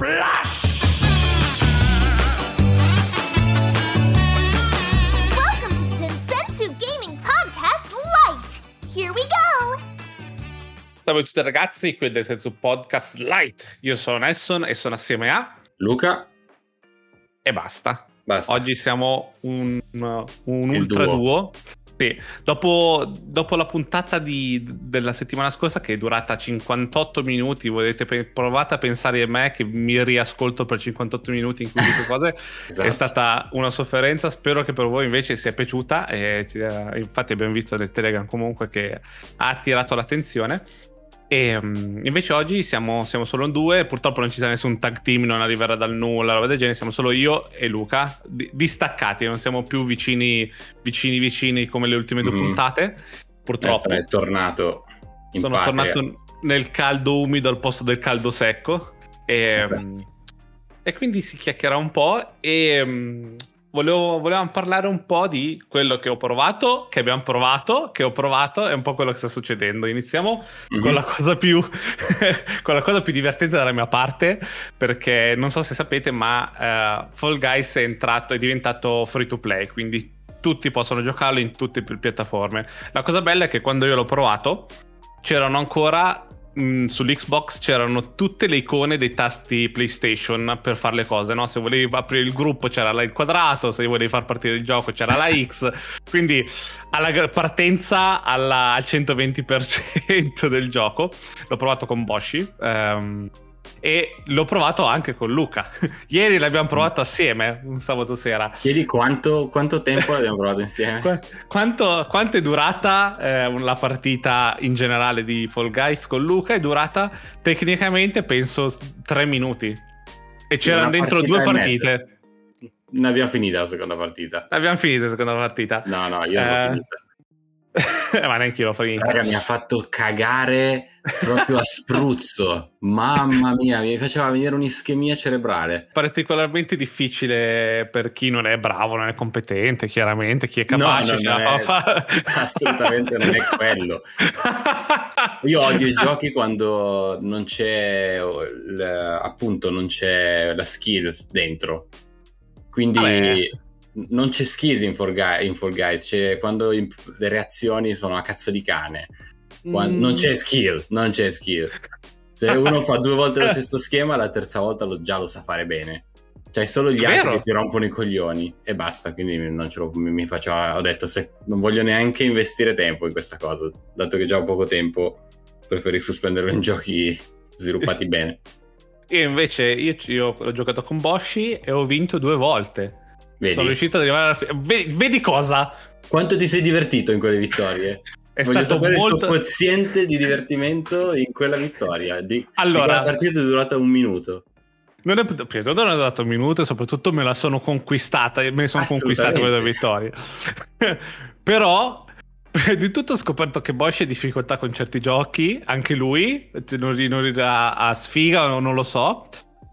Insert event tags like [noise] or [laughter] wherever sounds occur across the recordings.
Splash! Welcome to Densensu Gaming Podcast Lite. Here we go. Salve a tutti ragazzi, qui è del Senso Podcast Light. Io sono Nelson e sono assieme a... Luca, E basta. basta. Oggi siamo un, un ultra duo. duo. Sì. Dopo, dopo la puntata di- della settimana scorsa che è durata 58 minuti, volete pe- provate a pensare a me che mi riascolto per 58 minuti in cui dico [laughs] cose. Esatto. È stata una sofferenza, spero che per voi invece sia piaciuta. E, eh, infatti abbiamo visto nel Telegram comunque che ha attirato l'attenzione. E mm, invece oggi siamo, siamo solo in due, purtroppo non ci sarà nessun tag team, non arriverà dal nulla, roba del genere, siamo solo io e Luca, di- distaccati, non siamo più vicini, vicini, vicini come le ultime due Mhm. puntate, purtroppo. Nelson è tornato Sono patria. tornato nel caldo umido al posto del caldo secco. E, mm, e quindi si chiacchiera un po'. E mm, volevo, volevamo parlare un po' di quello che ho provato, che abbiamo provato, che ho provato e un po' quello che sta succedendo. Iniziamo Mhm. con la cosa più [laughs] con la cosa più divertente dalla mia parte perché non so se sapete ma eh, Fall Guys è entrato è diventato free to play quindi tutti possono giocarlo in tutte le piattaforme la cosa bella è che quando io l'ho provato c'erano ancora mh, sull'Xbox c'erano tutte le icone dei tasti PlayStation per fare le cose, no? Se volevi aprire il gruppo c'era il quadrato, se volevi far partire il gioco c'era la [laughs] X, quindi alla partenza alla- al 120% del gioco. L'ho provato con Boshi ehm, e l'ho provato anche con Luca. [laughs] Ieri l'abbiamo provato assieme, un sabato sera. Chiedi quanto, quanto tempo l'abbiamo provato insieme? Qu- Quanto, quanto è durata eh, la partita in generale di Fall Guys con Luca? È durata tecnicamente penso tre minuti. E c'erano dentro due partite. Ne abbiamo finita la seconda partita. Abbiamo finito la seconda partita. No, no, io non Eh. l'ho finita. [laughs] Ma neanche io l'ho finita. Raga, mi ha fatto cagare proprio a spruzzo. Mamma mia, mi faceva venire un'ischemia cerebrale. Particolarmente difficile per chi non è bravo, non è competente, chiaramente, chi è capace, no, la è- fa fare. Assolutamente non è quello. [laughs] Io odio i giochi quando non c'è appunto non c'è la skills dentro. Quindi Vabbè. Non c'è skills in Fall, Guy- in Fall Guys, c'è quando in- le reazioni sono a cazzo di cane. Quan- Mm. Non c'è skill, non c'è skill. Se uno fa due volte lo stesso schema, la terza volta lo- già lo sa fare bene. Cioè, solo gli altri Vero? che ti rompono i coglioni e basta. Quindi non ce lo, mi, mi faceva. Ho detto: se non voglio neanche investire tempo in questa cosa, dato che già ho poco tempo, preferisco spenderlo in [laughs] giochi sviluppati bene. Io invece io, io ho giocato con Boshi e ho vinto due volte. Vedi? Sono riuscito ad arrivare alla fine. Vedi, vedi cosa? Quanto ti sei divertito in quelle vittorie? [laughs] È Voglio stato sapere il molto. tuo quoziente di divertimento in quella vittoria. Di, Allora- quella partita è durata un minuto. Non è tutto non ho dato un minuto e soprattutto me la sono conquistata. Me ne sono conquistate quelle due vittorie. [laughs] Però. prima Di tutto ho scoperto che Bosch ha difficoltà con certi giochi, anche lui, non, non ri- a, a sfiga o non lo so.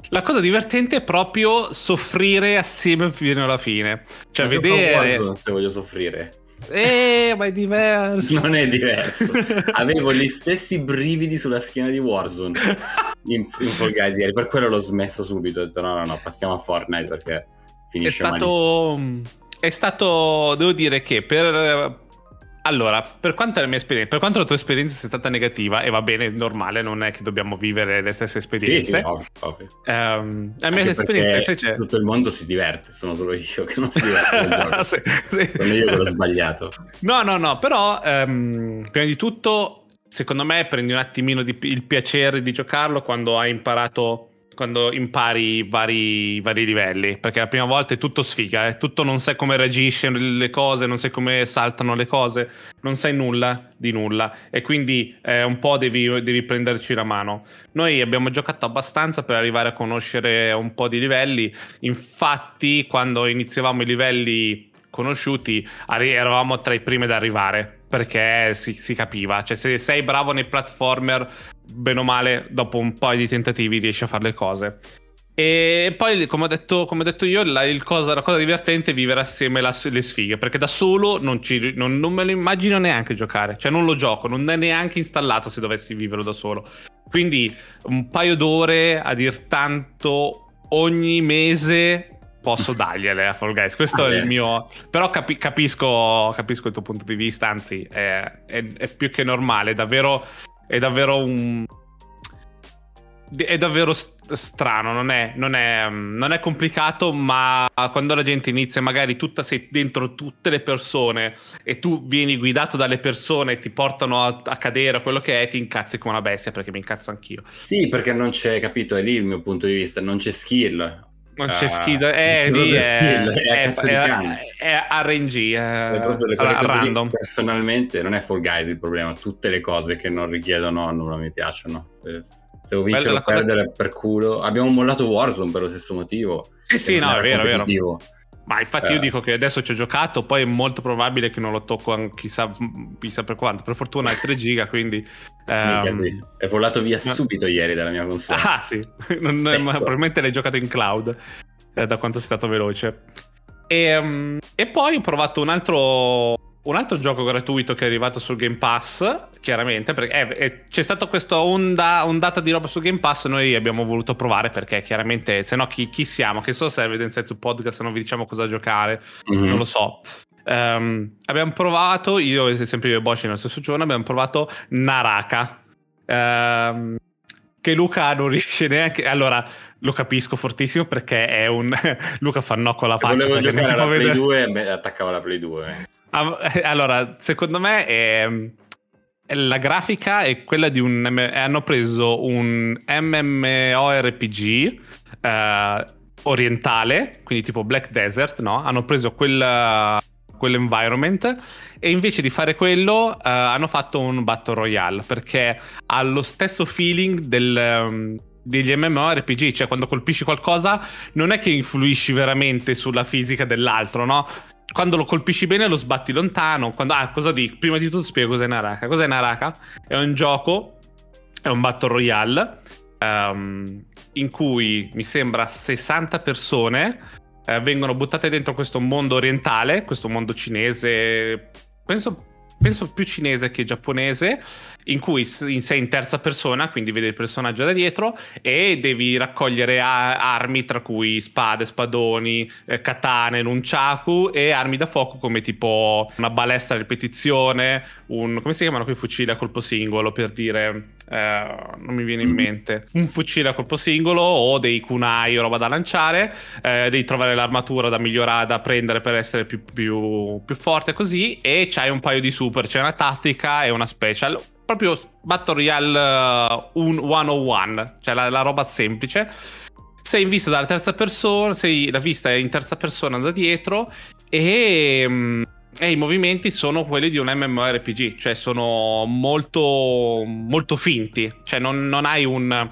La cosa divertente è proprio soffrire assieme fino alla fine. Cioè, Ma vedere. Warzone se voglio soffrire. Eh, ma è diverso. Non è diverso. [laughs] Avevo gli stessi brividi sulla schiena di Warzone in, in Fall Guys ieri, per quello l'ho smesso subito. Ho detto no, no, no, passiamo a Fortnite perché è finisce malissimo. stato è stato devo dire che per allora per quanto la mia esperienza per quanto la tua esperienza sia stata negativa e va bene normale non è che dobbiamo vivere le stesse Sì, sì, esperienze ovvio, ovvio. Ehm, la mia Anche esperienza invece tutto il mondo si diverte, sono solo io che non si diverte. [laughs] Sì, sì. Sono io che l'ho sbagliato. No, no, no, però ehm, prima di tutto, secondo me prendi un attimino di- il piacere di giocarlo quando hai imparato, quando impari i vari, vari livelli, perché la prima volta è tutto sfiga, eh, tutto non sai come reagiscono le cose, non sai come saltano le cose, non sai nulla di nulla. E quindi eh, un po' devi, devi prenderci la mano. Noi abbiamo giocato abbastanza per arrivare a conoscere un po' di livelli, infatti quando iniziavamo i livelli conosciuti eravamo tra i primi ad arrivare perché si, si capiva. Cioè se sei bravo nei platformer bene o male dopo un paio di tentativi riesci a fare le cose E poi, come ho detto, come ho detto io, la, il cosa, la cosa divertente è vivere assieme la- le sfighe. Perché da solo non, ci- non- non me lo immagino neanche giocare. Cioè, non lo gioco, non è neanche installato se dovessi viverlo da solo. Quindi un paio d'ore a dir tanto ogni mese posso [laughs] dargliele a Fall Guys. Questo Ah, è il mio. Però capi- capisco, capisco il tuo punto di vista, anzi, è, è- è più che normale. Davvero, è davvero un. È davvero st- strano, non è, non, è, mm, non è complicato, ma quando la gente inizia, magari tutta sei dentro tutte le persone e tu vieni guidato dalle persone e ti portano a, a cadere, quello che è, ti incazzi come una bestia perché mi incazzo anch'io. Sì, perché non c'è, capito, è lì il mio punto di vista, non c'è skill. Non c'è Ah, skill, non eh, c'è lì proprio è, skill, è è, è- RNG, è, È proprio le lì, random. personalmente non è Fall Guys il problema, tutte le cose che non richiedono non mi piacciono. Se, devo vincere o perdere per culo, abbiamo mollato Warzone per lo stesso motivo. Sì, sì, no, è vero, è vero. Ma infatti Eh. io dico che adesso ci ho giocato, poi è molto probabile che non lo tocco chissà, chissà per quanto. Per fortuna è 3 giga, quindi... Ehm, sì. È volato via ma- subito ieri dalla mia console. Ah sì, [laughs] Non- Secco. ma probabilmente l'hai giocato in cloud, eh, da quanto sei stato veloce. E, mm, e poi ho provato un altro, un altro gioco gratuito che è arrivato sul Game Pass, chiaramente, perché eh, eh, c'è stata questa onda, ondata di roba sul Game Pass, noi abbiamo voluto provare perché chiaramente, se no chi, chi siamo? Che so se Evidence sul podcast se non vi diciamo cosa giocare, Mhm. non lo so. Ehm, abbiamo provato, io e sempre io e Bosch nello stesso giorno, abbiamo provato Naraka. Ehm, che Luca non riesce neanche. Allora, lo capisco fortissimo perché è un. [laughs] Luca fa no con la faccia. volevo giocare alla Play vedere. 2, beh, attaccavo la Play 2. eh. Ah, eh, Allora, secondo me è. La grafica è quella di un. Hanno preso un MMORPG eh, orientale, quindi tipo Black Desert, no? Hanno preso quel, quell'environment e invece di fare quello eh, hanno fatto un Battle Royale perché ha lo stesso feeling del. ehm, degli MMORPG, cioè quando colpisci qualcosa non è che influisci veramente sulla fisica dell'altro, no? Quando lo colpisci bene lo sbatti lontano. Quando, ah, cosa dico? Prima di tutto spiego cos'è Naraka. Cos'è Naraka? È un gioco, è un battle royale ehm, in cui mi sembra 60 persone eh, vengono buttate dentro questo mondo orientale, questo mondo cinese, penso, penso più cinese che giapponese, in cui sei in terza persona, quindi vedi il personaggio da dietro e devi raccogliere a- armi tra cui spade, spadoni, eh, katane, nunchaku e armi da fuoco come tipo una balestra a ripetizione, un come si chiamano quei fucili a colpo singolo per dire eh, non mi viene in Mm. mente. Un fucile a colpo singolo o dei kunai o roba da lanciare eh, devi trovare l'armatura da migliorare da prendere per essere più, più, più forte così e c'hai un paio di super. C'è una tattica e una special. Proprio Battle Royale eh, un 101 cioè la, la roba semplice. Sei in vista dalla terza persona sei, la vista è in terza persona da dietro e, mm, e i movimenti sono quelli di un MMORPG, cioè sono molto, molto finti, cioè non, non hai un,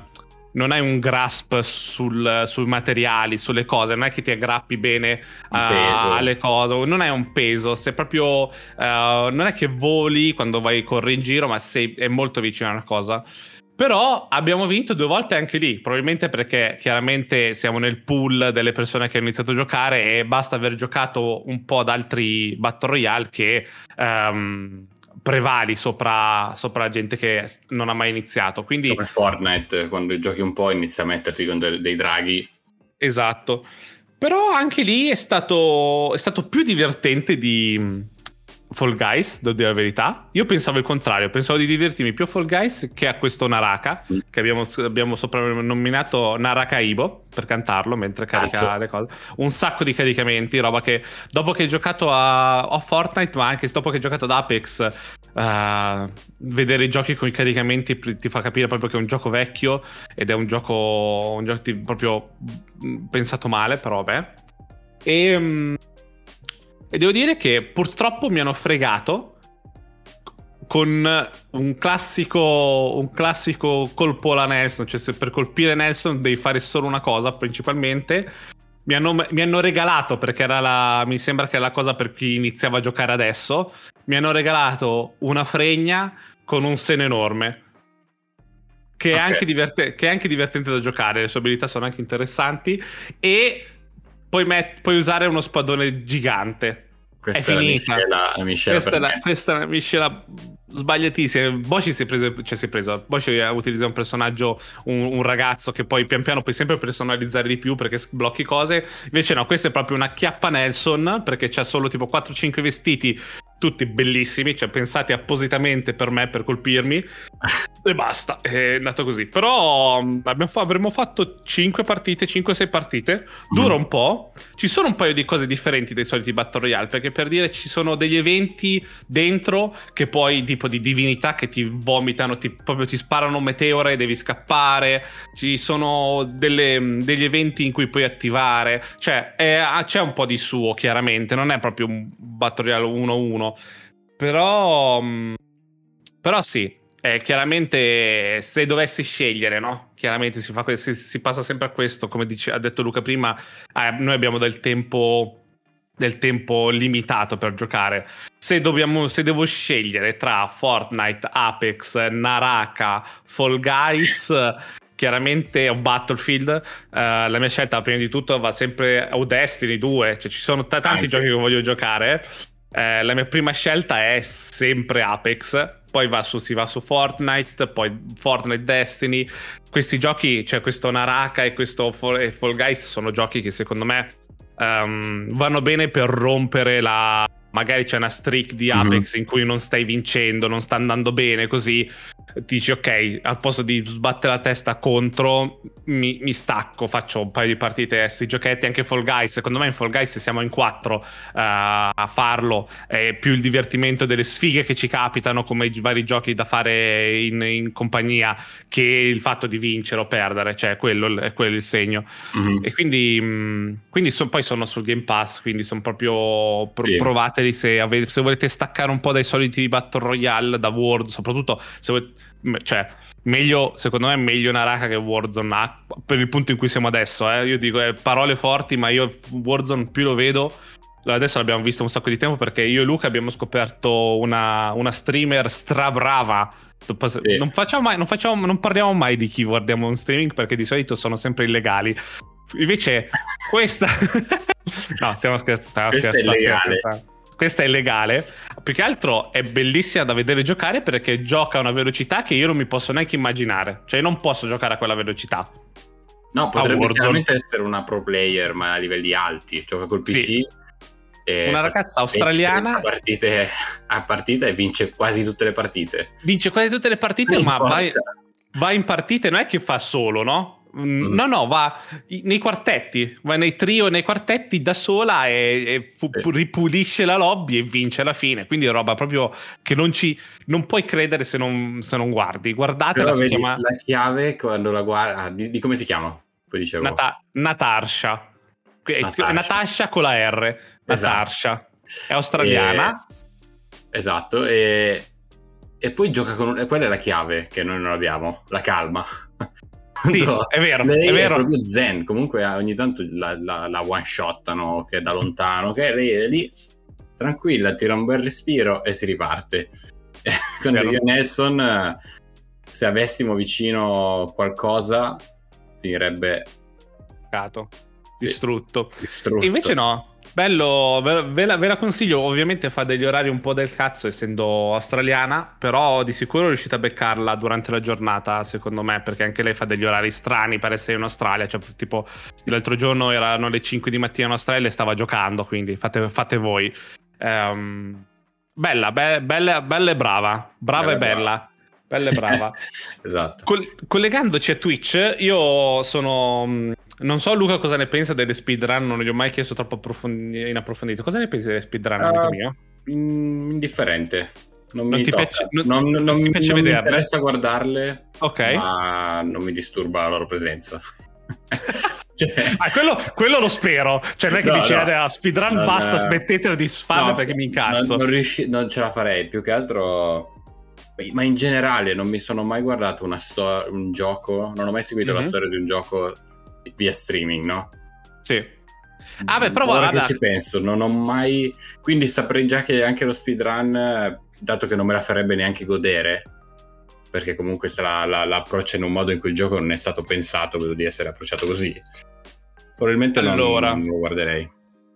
non hai un grasp sul- sui materiali, sulle cose, non è che ti aggrappi bene peso. alle cose, non hai un peso, sei proprio, eh, non è che voli quando vai corri in giro, ma sei, è molto vicino a una cosa. Però abbiamo vinto due volte anche lì, probabilmente perché chiaramente siamo nel pool delle persone che hanno iniziato a giocare e basta aver giocato un po' ad altri Battle Royale che ehm, prevali sopra, sopra la gente che non ha mai iniziato. Quindi Come Fortnite, quando giochi un po' inizia a metterti con de- dei draghi. Esatto. Però anche lì è stato, è stato più divertente di Fall Guys, devo dire la verità. Io pensavo il contrario, pensavo di divertirmi più a Fall Guys che a questo Naraka, Mm. che abbiamo, abbiamo soprannominato Naraka Ibo per cantarlo mentre carica Cazzo. le cose. Un sacco di caricamenti, roba che dopo che hai giocato a, a Fortnite, ma anche dopo che hai giocato ad Apex, eh, vedere i giochi con i caricamenti ti fa capire proprio che è un gioco vecchio ed è un gioco, un gioco proprio mm, pensato male, però vabbè. E, mm, e devo dire che purtroppo mi hanno fregato con un classico, un classico colpo alla Nelson, cioè se per colpire Nelson devi fare solo una cosa principalmente. Mi hanno, mi hanno regalato, perché era la, mi sembra che è la cosa per chi iniziava a giocare adesso, mi hanno regalato una fregna con un seno enorme. Che è, anche diverte- che è anche divertente da giocare, le sue abilità sono anche interessanti. E puoi, met- puoi usare uno spadone gigante. Questa è è, la finita. miscela, la miscela Questa è, la, questa è una miscela sbagliatissima. Boshi si è preso, cioè si è preso. Boshi ha utilizzato un personaggio, un, un ragazzo che poi pian piano puoi sempre personalizzare di più perché blocchi cose. Invece, no, questa è proprio una chiappa Nelson perché c'ha solo tipo 4-5 vestiti, tutti bellissimi, cioè pensati appositamente per me per colpirmi. [laughs] e basta, è andato così. Però abbiamo fa- avremmo fatto 5 partite, 5-6 partite. Dura Mm. un po'. Ci sono un paio di cose differenti dai soliti Battle Royale. Perché per dire ci sono degli eventi dentro che poi tipo di divinità che ti vomitano, ti, proprio ti sparano meteore e devi scappare. Ci sono delle- degli eventi in cui puoi attivare. Cioè, è- c'è un po' di suo, chiaramente. Non è proprio un Battle Royale 1-1. Però. mh, Però sì. eh, chiaramente, se dovessi scegliere, no? Chiaramente si, fa si, si passa sempre a questo, come dice- ha detto Luca prima, eh, noi abbiamo del tempo del tempo limitato per giocare. Se, dobbiamo, se devo scegliere tra Fortnite, Apex, Naraka, Fall Guys, [laughs] chiaramente o Battlefield, eh, la mia scelta prima di tutto va sempre o Destiny 2, cioè ci sono t- tanti Anche. giochi che voglio giocare. Eh, la mia prima scelta è sempre Apex, poi va su, si va su Fortnite, poi Fortnite Destiny. Questi giochi, cioè questo Naraka e questo Fall, Fall Guys, sono giochi che secondo me ehm, vanno bene per rompere la. Magari c'è una streak di Mhm. Apex in cui non stai vincendo, non sta andando bene, così dici ok, al posto di sbattere la testa contro, mi, mi stacco, faccio un paio di partite sti giochetti, anche Fall Guys. Secondo me in Fall Guys se siamo in quattro eh, a farlo, è più il divertimento delle sfighe che ci capitano, come i vari giochi da fare in, in compagnia, che il fatto di vincere o perdere, cioè quello è quello il segno. Mhm. E quindi, mh, quindi son- poi sono sul Game Pass, quindi sono proprio pro- Sì. provateli se, ave- se volete staccare un po' dai soliti Battle Royale da World, soprattutto se volete, cioè, meglio, secondo me è meglio Naraka che Warzone ha, per il punto in cui siamo adesso, eh. io dico eh, parole forti, ma io Warzone più lo vedo, adesso l'abbiamo visto un sacco di tempo perché io e Luca abbiamo scoperto una, una streamer strabrava. Sì. Non, facciamo mai, non, facciamo, non parliamo mai di chi guardiamo in streaming perché di solito sono sempre illegali. Invece, questa. [laughs] [laughs] no, stiamo scherzando. Stiamo scherzando. Questa è illegale. Più che altro è bellissima da vedere giocare perché gioca a una velocità che io non mi posso neanche immaginare. Cioè, io non posso giocare a quella velocità. No, potrebbe veramente essere una pro player, ma a livelli alti. Gioca col PC. Sì. Una ragazza australiana- A partite, a partita e vince quasi tutte le partite. Vince quasi tutte le partite, Non ma importa. vai, va in partite, non è che fa solo, no? Mm. No, no, va nei quartetti, va nei trio, nei quartetti da sola e, e fu- Sì. ripulisce la lobby e vince alla fine. Quindi è roba proprio che non ci non puoi credere se non, se non guardi. Guardatela, Però vedi, chiama la chiave quando la guarda... ah, di, di come si chiama? Poi dicevo. Nata- Natarsha. Natasha. Natasha con la R. Esatto. Natasha. È australiana. Esatto, e, e poi gioca con... E quella è la chiave che noi non abbiamo, la calma. Sì, è vero, lei è vero. proprio zen, comunque ah, ogni tanto la, la, la one-shottano che è da lontano, che lei è lì tranquilla, tira un bel respiro e si riparte. [laughs] Con io Nelson, eh, se avessimo vicino qualcosa, finirebbe Peccato. Distrutto. distrutto. Invece no, bello, ve, la, ve la consiglio, ovviamente fa degli orari un po' del cazzo essendo australiana, però di sicuro riuscite a beccarla durante la giornata, secondo me, perché anche lei fa degli orari strani per essere in Australia, cioè tipo l'altro giorno erano le 5 di mattina in Australia e stava giocando, quindi fate, fate voi. Ehm, bella, be- bella, bella e brava, brava Bella e brava. bella. Bella e brava. [laughs] esatto. Col- collegandoci a Twitch, io sono. Non so, Luca, cosa ne pensa delle speedrun. Non gli ho mai chiesto troppo approfondi- in approfondito. Cosa ne pensi delle speedrun, Ah, amico mio? Indifferente. Non, Non mi ti tocca. piace- non- non, non non- ti piace non mi vederle? interessa guardarle, Ok. ma non mi disturba la loro presenza. [laughs] Cioè- Ah, quello, quello lo spero. Cioè, non è che No, dici, no. "Ah, speedrun, Non- basta, smettetela di farle No, perché mi incazzo. Non, riusci- non ce la farei, più che altro... Ma in generale non mi sono mai guardato una sto- un gioco, non ho mai seguito la Mhm. storia di un gioco via streaming, no? Sì. Ah, beh, però Ora guarda- che ci penso, non ho mai... Quindi saprei già che anche lo speedrun, eh, dato che non me la farebbe neanche godere, perché comunque la, la, la approccia in un modo in cui il gioco non è stato pensato di essere approcciato così, probabilmente non- Allora. non lo guarderei.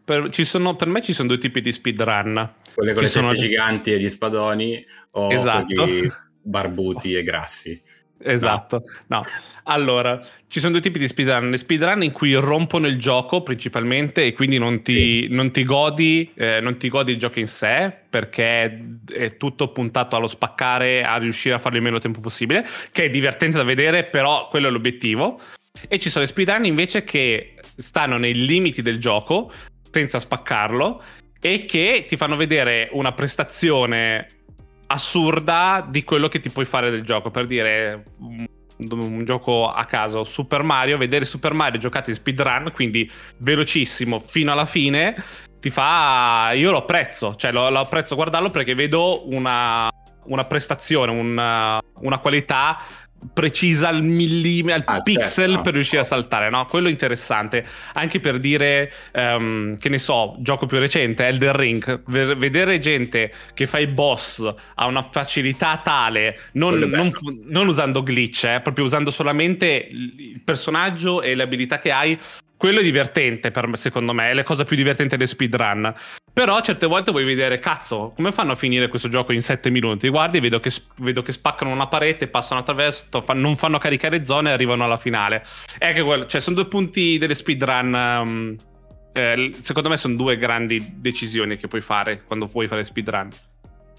per, ci sono, per me ci sono due tipi di speedrun. Quelle con Ci le sono- giganti e gli spadoni o Esatto. [laughs] barbuti e grassi. Esatto. No. Allora, ci sono due tipi di speedrun. Le speedrun in cui rompono il gioco principalmente e quindi non ti, non ti godi, eh, non ti godi il gioco in sé perché è tutto puntato allo spaccare, a riuscire a farlo in meno tempo possibile, che è divertente da vedere, però quello è l'obiettivo. E ci sono le speedrun invece che stanno nei limiti del gioco senza spaccarlo e che ti fanno vedere una prestazione assurda di quello che ti puoi fare del gioco. Per dire un, gioco a caso, Super Mario, vedere Super Mario giocato in speedrun, quindi velocissimo fino alla fine, ti fa. Io lo apprezzo, cioè lo, lo apprezzo guardarlo perché vedo una, una prestazione, una, una qualità precisa al millimetro, al Ah, certo, pixel no. per riuscire a saltare, no? Quello è interessante. Anche per dire, ehm, che ne so, gioco più recente, Elden Ring, ve- vedere gente che fa i boss a una facilità tale, non, non non usando glitch, eh, proprio usando solamente il personaggio e le abilità che hai. Quello è divertente per me, secondo me, è la cosa più divertente del speedrun. Però certe volte vuoi vedere, cazzo, come fanno a finire questo gioco in 7 minuti? Guardi, vedo che, vedo che spaccano una parete, passano attraverso, non fanno caricare zone e arrivano alla finale. È che quello, cioè, sono due punti delle speedrun. um, eh, secondo me sono due grandi decisioni che puoi fare quando vuoi fare speedrun.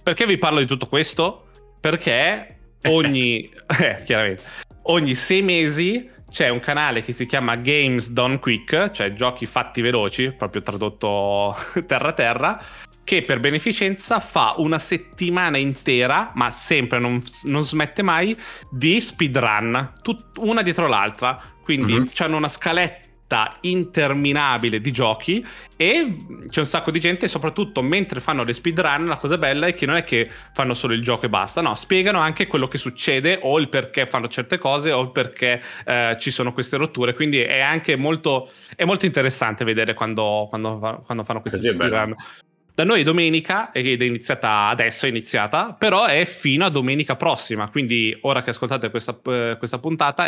Perché vi parlo di tutto questo? Perché ogni, [laughs] eh, chiaramente, ogni sei mesi c'è un canale che si chiama Games Done Quick, cioè giochi fatti veloci, proprio tradotto [laughs] terra terra, che per beneficenza fa una settimana intera, ma sempre non, non smette mai, di speedrun, tut- una dietro l'altra. Quindi Mhm. hanno una scaletta interminabile di giochi e c'è un sacco di gente, soprattutto mentre fanno le speedrun, la cosa bella è che non è che fanno solo il gioco e basta, no, spiegano anche quello che succede o il perché fanno certe cose o il perché eh, ci sono queste rotture, quindi è anche molto, è molto interessante vedere quando, quando, quando fanno queste è bello. speedrun. Da noi è domenica, ed è iniziata adesso, è iniziata, però è fino a domenica prossima. Quindi ora che ascoltate questa, eh, questa puntata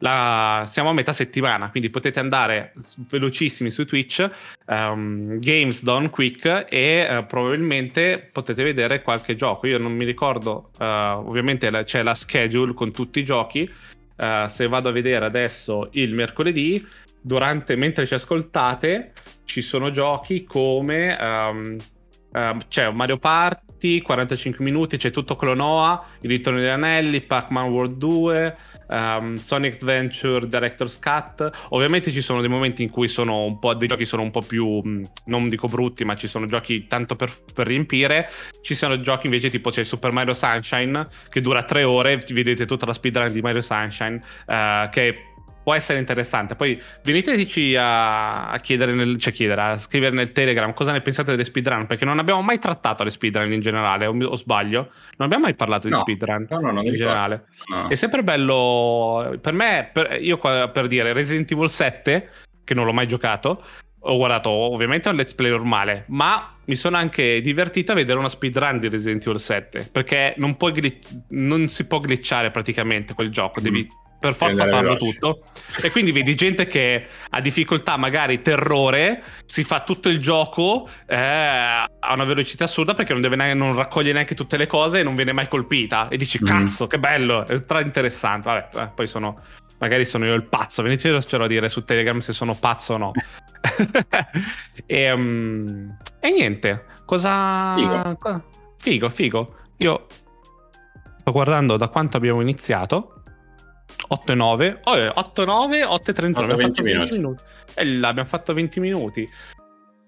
la- siamo a metà settimana, quindi potete andare velocissimi su Twitch, ehm, Games Done Quick e eh, probabilmente potete vedere qualche gioco. Io non mi ricordo, eh, ovviamente la- c'è la schedule con tutti i giochi. Eh, se vado a vedere adesso il mercoledì, durante, mentre ci ascoltate, ci sono giochi come ehm, ehm, c'è Mario Party 45 minuti c'è tutto Clonoa Il ritorno degli anelli Pac-Man World 2 ehm, Sonic Adventure Director's Cut. Ovviamente ci sono dei momenti in cui sono un po' dei giochi sono un po' più mh, non dico brutti ma ci sono giochi tanto per, per riempire. Ci sono giochi invece tipo c'è Super Mario Sunshine che dura tre ore vedete tutta la speedrun di Mario Sunshine eh, che può essere interessante. Poi veniteci a, a chiedere, nel, cioè chiedere, a scrivere nel Telegram cosa ne pensate delle speedrun, perché non abbiamo mai trattato le speedrun in generale, o, o sbaglio? Non abbiamo mai parlato di No. speedrun No, no, mi in generale. No. È sempre bello, per me, per- io qua- per dire Resident Evil 7, che non l'ho mai giocato, ho guardato ovviamente un let's play normale, ma mi sono anche divertito a vedere una speedrun di Resident Evil 7, perché non, glitch- non si può glitchare praticamente quel gioco, Mm. devi per forza farlo veloce. tutto. E quindi vedi gente che ha difficoltà, magari terrore, si fa tutto il gioco eh, a una velocità assurda perché non, deve neanche- non raccoglie neanche tutte le cose e non viene mai colpita. E dici, Mm. cazzo, che bello, è tra interessante. Vabbè, eh, poi sono, magari sono io il pazzo. Venitecelo a dire su Telegram se sono pazzo o no. [laughs] e, mm, e niente, cosa... Figo. Figo, figo. Io sto guardando da quanto abbiamo iniziato. 8 e 9. Oh, eh, 8 e 9, 8 e 31. Fatto Abbiamo 20 fatto 20 minuti. minuti. E là abbiamo fatto 20 minuti.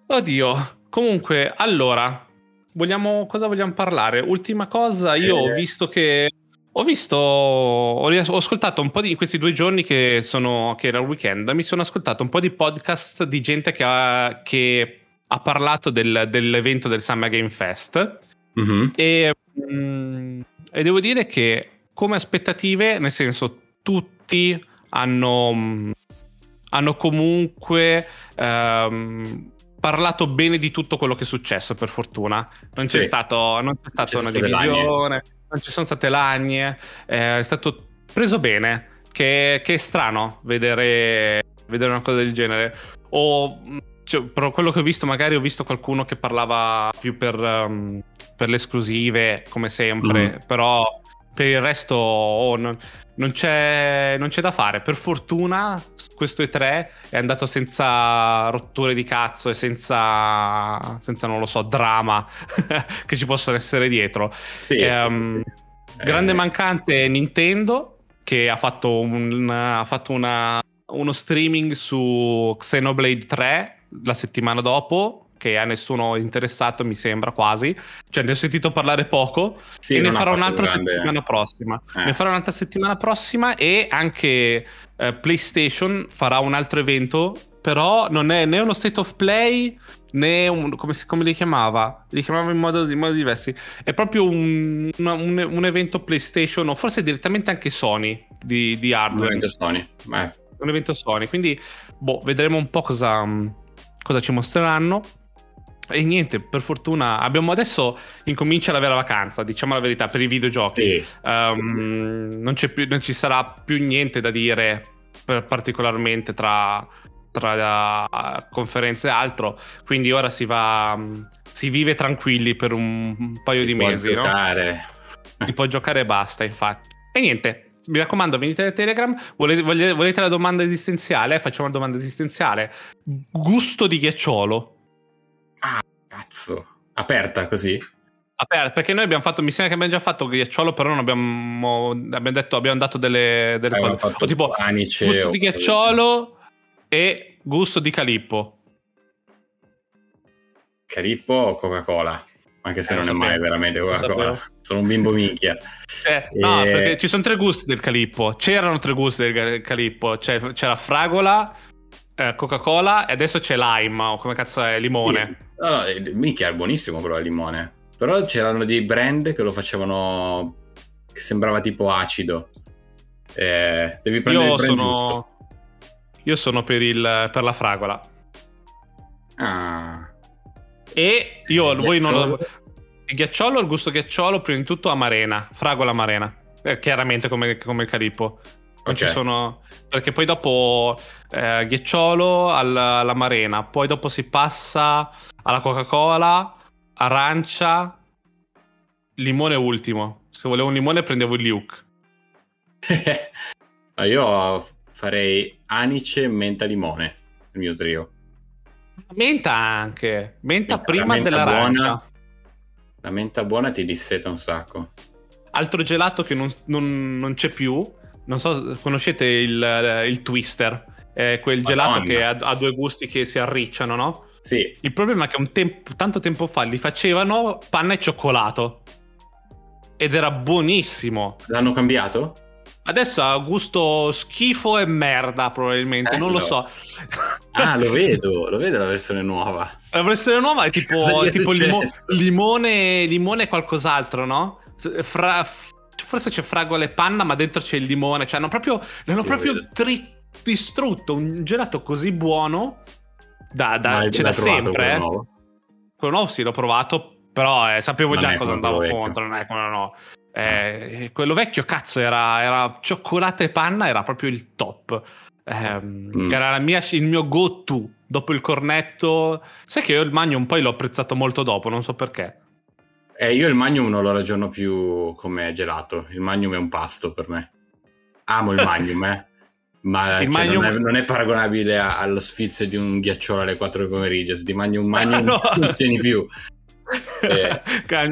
Oddio. Comunque, allora, vogliamo, cosa vogliamo parlare? Ultima cosa, io ho Eh. visto che... Ho visto, ho, ho ascoltato un po' di questi due giorni che, sono, che era il weekend, mi sono ascoltato un po' di podcast di gente che ha, che ha parlato del- dell'evento del Summer Game Fest. Mhm. E, mm, e devo dire che come aspettative, nel senso, tutti hanno, mm, hanno comunque ehm, parlato bene di tutto quello che è successo, per fortuna. Non c'è, Sì. stato, non c'è stata una divisione, non ci sono state lagne, eh, è stato preso bene, che, che è strano vedere, vedere una cosa del genere. O, mm, cioè, però quello che ho visto, magari ho visto qualcuno che parlava più per, um, per le esclusive, come sempre, Mm. però per il resto oh, non, non c'è, non c'è da fare. Per fortuna questo E3 è andato senza rotture di cazzo e senza, senza non lo so, drama [laughs] che ci possono essere dietro. Sì, sì, Ehm, sì. Grande Eh, mancante Nintendo che ha fatto, un- ha fatto una- uno streaming su Xenoblade 3 la settimana dopo che a nessuno è interessato mi sembra quasi. Cioè ne ho sentito parlare poco sì, e ne farò un'altra grande- settimana prossima. Eh. ne farò un'altra settimana prossima e anche eh, PlayStation farà un altro evento però non è né uno state of play né un, come, si- come li chiamava? Li chiamava in modo, in modo diversi. È proprio un, un- un evento PlayStation o forse direttamente anche Sony di, di hardware. Ovviamente Sony. Ma un evento Sony quindi boh vedremo un po' cosa, cosa ci mostreranno e niente per fortuna abbiamo adesso incomincia la vera vacanza diciamo la verità per i videogiochi sì, Ehm, non, c'è più, non ci sarà più niente da dire per- particolarmente tra, tra eh, conferenze e altro. Quindi ora si va. mm, Si vive tranquilli per un, paio si di mesi. No? giocare. Si può giocare e basta, infatti. E niente. Mi raccomando, venite da Telegram. Volete, volete- volete la domanda esistenziale? Facciamo una domanda esistenziale. Gusto di ghiacciolo. Cazzo. Aperta così? Aperto, perché noi abbiamo fatto, mi sembra che abbiamo già fatto ghiacciolo, però non abbiamo, abbiamo detto, abbiamo dato delle, delle Avevamo cose. fatto O tipo anice gusto di ghiacciolo e gusto di calippo. Calippo o Coca-Cola? Anche se Eh, lo non è mai veramente Coca-Cola. [laughs] Sono un bimbo minchia. Cioè, [laughs] no, Eh. perché ci sono tre gusti del calippo. C'erano tre gusti del calippo. C'era fragola, eh, Coca-Cola e adesso c'è lime, o come cazzo è, limone. Sì. No, no, eh, minchia, è buonissimo quello al limone. Però c'erano dei brand che lo facevano che sembrava tipo acido. Eh, devi prendere Io il brand sono, giusto. io sono per, il, per la fragola. Ah. E io, voi non lo... Ghiacciolo. Il ghiacciolo, il gusto ghiacciolo, prima di tutto amarena, fragola amarena. Eh, chiaramente come, come il calippo. Non Ok. ci sono. Perché poi dopo eh, ghiacciolo alla, all'amarena, poi dopo si passa alla Coca-Cola, arancia, limone ultimo. Se volevo un limone prendevo il Luke. [laughs] Ma io farei anice, menta, limone. Il mio trio. Menta anche. Menta La prima menta dell'arancia. buona. La menta buona ti disseta un sacco. Altro gelato che non, non- non c'è più. Non so, conoscete il, il twister? È quel gelato Madonna. che ha, ha due gusti che si arricciano, no? Sì, Il problema è che un tempo, tanto tempo fa li facevano panna e cioccolato. Ed era buonissimo. l'hanno cambiato? Adesso ha gusto schifo e merda, probabilmente. Eh, non lo no. so. Ah, lo [laughs] vedo, lo vedo la versione nuova. La versione nuova è [laughs] tipo, tipo limo- limone, limone e qualcos'altro, no? Fra- forse c'è fragola e panna, ma dentro c'è il limone. Cioè, hanno proprio, l'hanno proprio tri- distrutto un gelato così buono. Da, da- Ma da trovato sempre. quello eh. nuovo? Quello nuovo sì, l'ho provato, però eh, sapevo Non già cosa andavo vecchio. contro. Non è quello no. Eh, quello vecchio, cazzo, era, era cioccolata e panna, era proprio il top. Ehm, Mm. Era la mia- il mio go-to dopo il cornetto. Sai che io il Magnum poi l'ho apprezzato molto dopo, non so perché. Eh, io il Magnum non lo ragiono più come gelato. Il Magnum è un pasto per me. Amo il Magnum, eh. [laughs] Ma cioè, Magnum- non, è, non è paragonabile a- allo sfizio di un ghiacciolo alle 4 del pomeriggio. Se ti mangi un Magnum No. non tieni più. [laughs] Eh.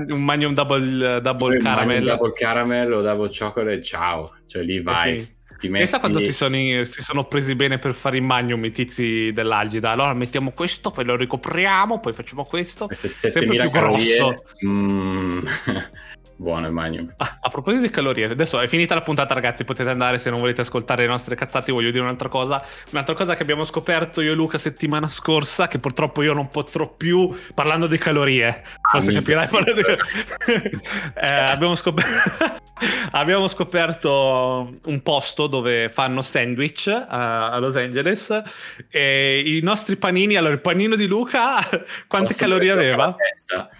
un Magnum double, double il Magnum caramel. double caramel o double chocolate, ciao. Cioè lì vai. Ok. Ti metti... Pensa quando si sono, si sono presi bene per fare i magnum i tizi dell'Algida. Allora mettiamo questo, poi lo ricopriamo, poi facciamo questo. Queste Sempre 7000 più calorie. grosso. Mm. [laughs] Buono il Magnum. Ah, a proposito di calorie, adesso è finita la puntata, ragazzi. Potete andare se non volete ascoltare le nostre cazzate. Voglio dire un'altra cosa. Un'altra cosa che abbiamo scoperto io e Luca settimana scorsa, che purtroppo io non potrò più parlando di calorie. Forse capirai. parlando di- [laughs] Eh, abbiamo, scop- [laughs] abbiamo scoperto un posto dove fanno sandwich eh, a Los Angeles. E i nostri panini. Allora, il panino di Luca, [laughs] quante Posso calorie aveva? la testa?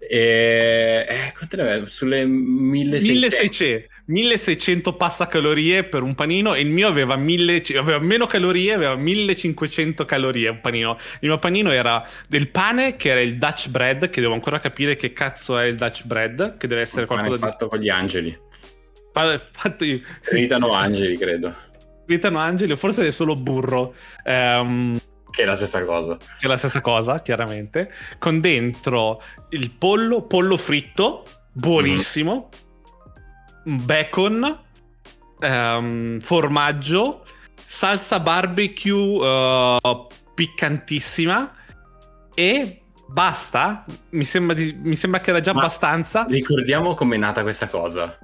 E... Eh, quante ne aveva? Sulle 1600. 1600. 1600 passa calorie per un panino e il mio aveva, 1000, aveva meno calorie, aveva 1500 calorie un panino. Il mio panino era del pane che era il Dutch bread, che devo ancora capire che cazzo è il Dutch bread, che deve essere Il pane qualcosa fatto con gli angeli. di... Fatti... Gritano angeli, credo. Gritano angeli, o forse è solo burro. Ehm, Che è la stessa cosa. che è la stessa cosa, chiaramente, con dentro il pollo, pollo fritto, buonissimo, bacon, ehm, formaggio, salsa barbecue eh, piccantissima e basta. Mi sembra, di- mi sembra che era già Ma- abbastanza. Ricordiamo com'è nata questa cosa.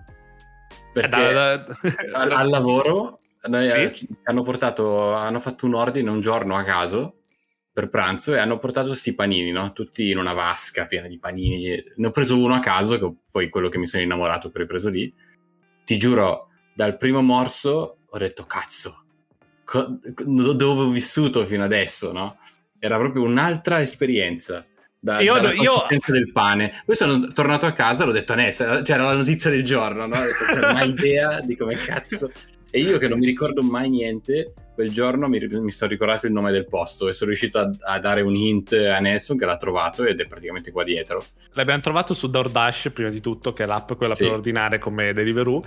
Perché Da- da- al, al lavoro noi, Sì. eh, hanno portato, hanno fatto un ordine un giorno a caso per pranzo e hanno portato sti panini, no? Tutti in una vasca piena di panini. Ne ho preso uno a caso, che poi quello che mi sono innamorato che ho ripreso lì. Ti giuro, dal primo morso ho detto cazzo, co- dove ho vissuto fino adesso, no? Era proprio un'altra esperienza. Da, Io- dalla io- del pane. Poi sono tornato a casa e l'ho detto, Ness, c'era la notizia del giorno, no? Ho detto, "Cioè, mai idea di come cazzo. E io che non mi ricordo mai niente, quel giorno mi, mi sono ricordato il nome del posto e sono riuscito a, a dare un hint a Nessun che l'ha trovato ed è praticamente qua dietro. L'abbiamo trovato su DoorDash prima di tutto, che è l'app quella Sì. per ordinare come Deliveroo.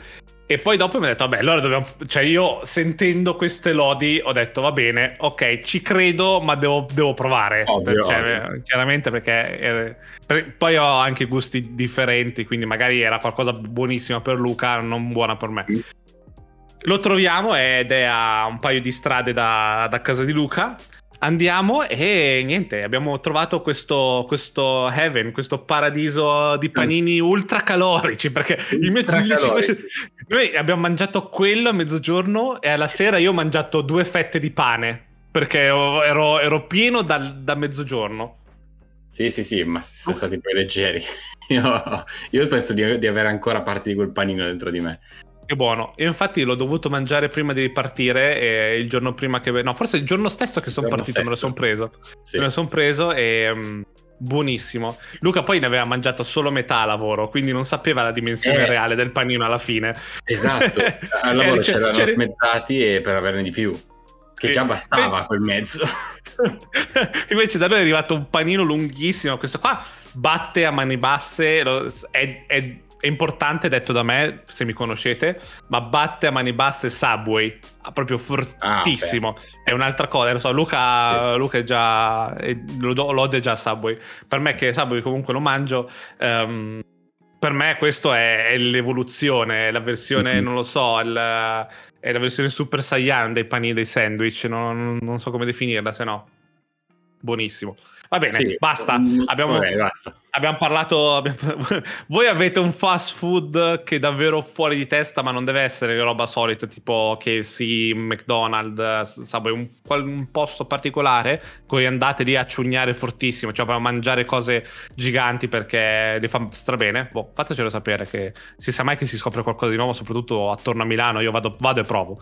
E poi dopo mi ha detto, vabbè, allora dobbiamo... Cioè io sentendo queste lodi ho detto, va bene, ok, ci credo, ma devo, devo provare. Ovvio, Cioè, ovvio. Chiaramente perché... eh, per- Poi ho anche gusti differenti, quindi magari era qualcosa buonissima per Luca, non buona per me. Mm. Lo troviamo ed è a un paio di strade da, da casa di Luca. Andiamo e niente, abbiamo trovato questo, questo heaven, questo paradiso di panini ultracalorici. Perché il mio Ultracalorici. [laughs] noi abbiamo mangiato quello a mezzogiorno e alla sera io ho mangiato due fette di pane perché ero, ero- pieno dal- da mezzogiorno. Sì, sì, sì, ma sono stati poi leggeri. [laughs] Io, io penso di, di avere ancora parte di quel panino dentro di me. Che buono. Io infatti l'ho dovuto mangiare prima di partire e il giorno prima che... No, forse il giorno stesso che sono partito me lo stesso. sono preso. Sì. Me lo sono preso e... mm, buonissimo. Luca poi ne aveva mangiato solo metà a lavoro, quindi non sapeva la dimensione Eh. reale del panino alla fine. Esatto, [laughs] al lavoro Eh, c'è- c'erano c'era- mezzati e per averne di più. Che Sì. già bastava quel mezzo. [laughs] Invece da noi è arrivato un panino lunghissimo. Questo qua batte a mani basse. È, è- è importante, detto da me, se mi conoscete, ma batte a mani basse Subway. Ah, Proprio fortissimo. è un'altra cosa. Lo so, Luca, Luca è già. è- lo, lo odia già Subway. Per me, che Subway comunque lo mangio. ehm, per me questo è, è l'evoluzione, è la versione, Mhm. non lo so, il- è la versione Super Saiyan dei panini dei sandwich, non, non so come definirla, se no. Buonissimo. Va bene, Sì, basta. mm, Abbiamo, bene, basta. abbiamo parlato. abbiamo- [laughs] Voi avete un fast food che è davvero fuori di testa, ma non deve essere roba solita, tipo KFC, McDonald's, Subway, un, un posto particolare. Voi andate lì a ciugnare fortissimo, cioè a mangiare cose giganti perché li fa strabene. Boh, fatecelo sapere che si sa mai che si scopre qualcosa di nuovo, soprattutto attorno a Milano. Io vado, vado e provo.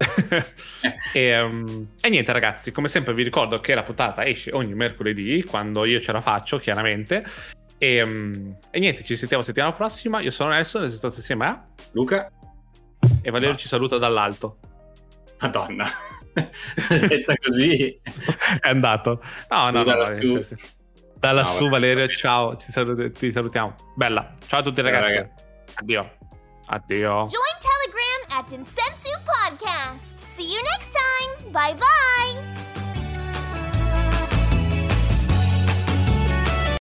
[laughs] e, ehm, e niente, ragazzi, come sempre vi ricordo che la puntata esce ogni mercoledì quando io ce la faccio, chiaramente. E, ehm, e niente, ci sentiamo settimana prossima. Io sono Nelson, esisto insieme a. Luca, E Valerio ci saluta dall'alto. madonna. [laughs] Detta così. È andato. No, no, no. Lassù. sì, sì. Da lassù, No, Valerio, ciao. Ti, salut- ti salutiamo. Bella. Ciao a tutti, Ciao, ragazzi. raga. Addio. Addio. Join Telegram at Insensu Podcast. See you next time. Bye bye.